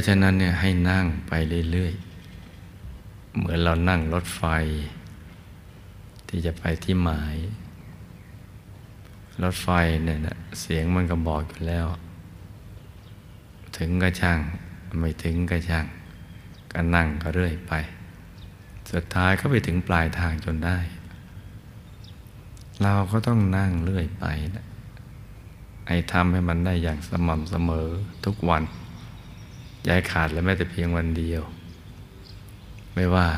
ะฉะนั้นเนี่ยให้นั่งไปเรื่อยๆ เหมือนเรานั่งรถไฟ ที่จะไปที่หมาย รถไฟเนี่ยนะเสียงมันก็บอกอยู่แล้ว ถึงก็ช่าง ไม่ถึงก็ช่าง ก็นั่งก็เรื่อยไป สุดท้ายก็ไปถึงปลายทางจนได้ เราก็ต้องนั่งเรื่อยไปนะไอ้ทำให้มันได้อย่างสม่ำเสมอทุกวัน ย้ายขาดและแม้แต่เพียงวันเดียว ไม่ว่า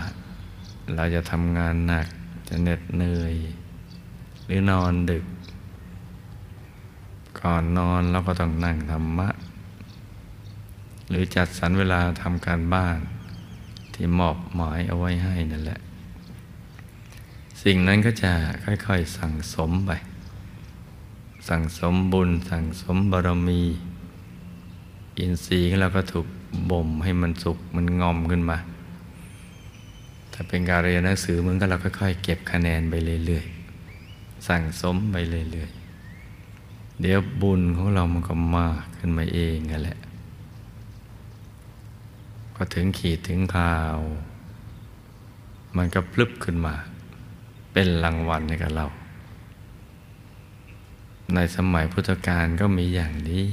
เราจะทำงานหนักจะเหน็ดเหนื่อย หรือนอนดึก ก่อนนอนเราก็ต้องนั่งธรรมะ หรือจัดสรรเวลาทำการบ้าน ที่มอบหมายเอาไว้ให้นั่นแหละ สิ่งนั้นก็จะค่อย ๆ สั่งสมไป สั่งสมบุญสั่งสมบารมี อินทรีย์ของเราก็ถูกบ่มให้มันสุกมันงอมขึ้นมา ถ้าเป็นการเรียนหนังสือมันก็เราค่อยๆเก็บคะแนนไปเรื่อยๆ สั่งสมไปเรื่อยๆ เดี๋ยวบุญของเรามันก็มากขึ้นมาเองกันแหละพอถึงขีดถึงข่าว มันก็พลึบขึ้นมา เป็นรางวัลให้กับเรา ในสมัยพุทธกาลก็มีอย่างนี้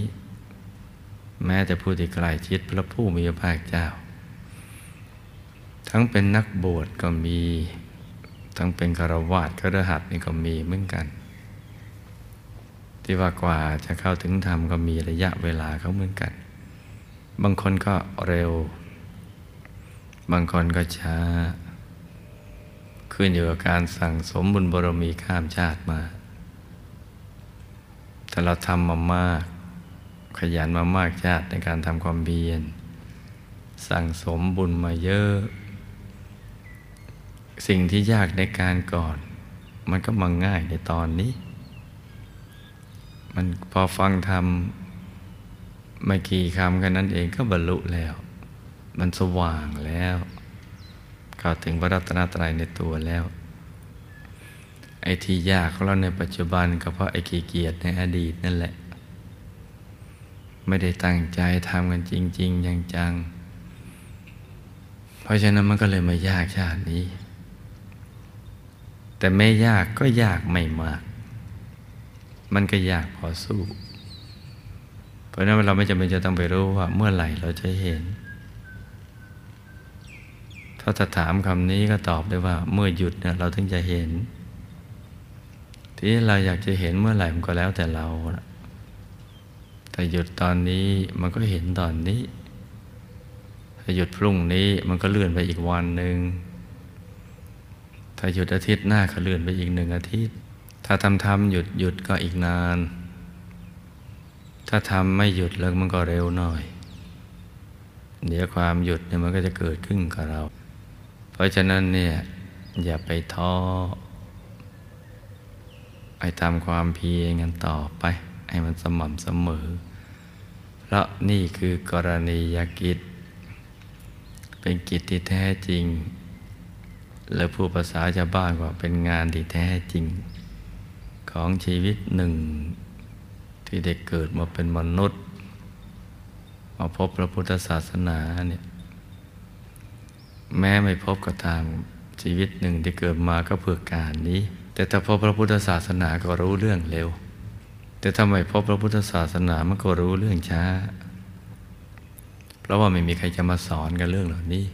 แม้แต่ผู้ที่ใกล้ชิดพระผู้มีพระภาคเจ้า ทั้งเป็นนักบวชก็มี ทั้งเป็นคารวาสครหัสนี่ก็มีเหมือนกัน ที่ว่ากว่าจะเข้าถึงธรรมก็มีระยะเวลาเขาเหมือนกัน บางคนก็เร็ว บางคนก็ช้า ขึ้นอยู่กับการสั่งสมบุญบารมีข้ามชาติมาถ้าเราทำมามาก ขยันมามากชาติในการทำความเบียนสั่งสมบุญมาเยอะ สิ่งที่ยากในการก่อน มันก็มาง่ายในตอนนี้ มันพอฟังทำไม่กี่คำกันนั้นเองก็บรรลุแล้ว มันสว่างแล้วเข้าถึงพระรัตนตรัยในตัวแล้ว ไอ้ที่ยากของเราในปัจจุบันก็เพราะไอ้ขี้เกียจในอดีตนั่นแหละ ไม่ได้ตั้งใจทำกันจริง ๆ อย่างจัง เพราะฉะนั้นมันก็เลยมายากชาตินี้ แต่ไม่ยากก็ยากไม่มาก มันก็ยากพอสู้ เพราะนั้นเราไม่จำเป็นจะต้องไปรู้ว่า เมื่อไหร่เราจะเห็น ถ้าจะถามคำนี้ก็ตอบได้ว่า เมื่อหยุดเนี่ยเราถึงจะเห็น ที่เราอยากจะเห็นเมื่อไหร่มันก็แล้วแต่เรา แต่หยุดตอนนี้มันก็เห็นตอนนี้ ถ้าหยุดพรุ่งนี้มันก็เลื่อนไปอีกวันหนึ่ง ถ้าหยุดอาทิตย์หน้าก็เลื่อนไปอีกหนึ่งอาทิตย์ ถ้าทำทำหยุดหยุดก็อีกนาน ถ้าทำไม่หยุดแล้วมันก็เร็วหน่อย เดี๋ยวความหยุดเนี่ยมันก็จะเกิดขึ้นกับเรา เพราะฉะนั้นเนี่ยอย่าไปท้อไอ้ทำความเพียรกันต่อไป ให้มันสม่ำเสมอ เพราะนี่คือกรณียกิจ เป็นกิจที่แท้จริง และผู้ภาษาชาวบ้านว่าเป็นงานที่แท้จริง ของชีวิตหนึ่ง ที่ได้เกิดมาเป็นมนุษย์มาพบพระพุทธศาสนาเนี่ยแม้ไม่พบก็ตามชีวิตหนึ่งที่เกิดมาก็เพื่อการนี้ แต่ถ้าพบพระพุทธศาสนาก็รู้เรื่องเร็ว แต่ทำไมพบพระพุทธศาสนามันก็รู้เรื่องช้า เพราะว่าไม่มีใครจะมาสอนกันเรื่องเหล่านี้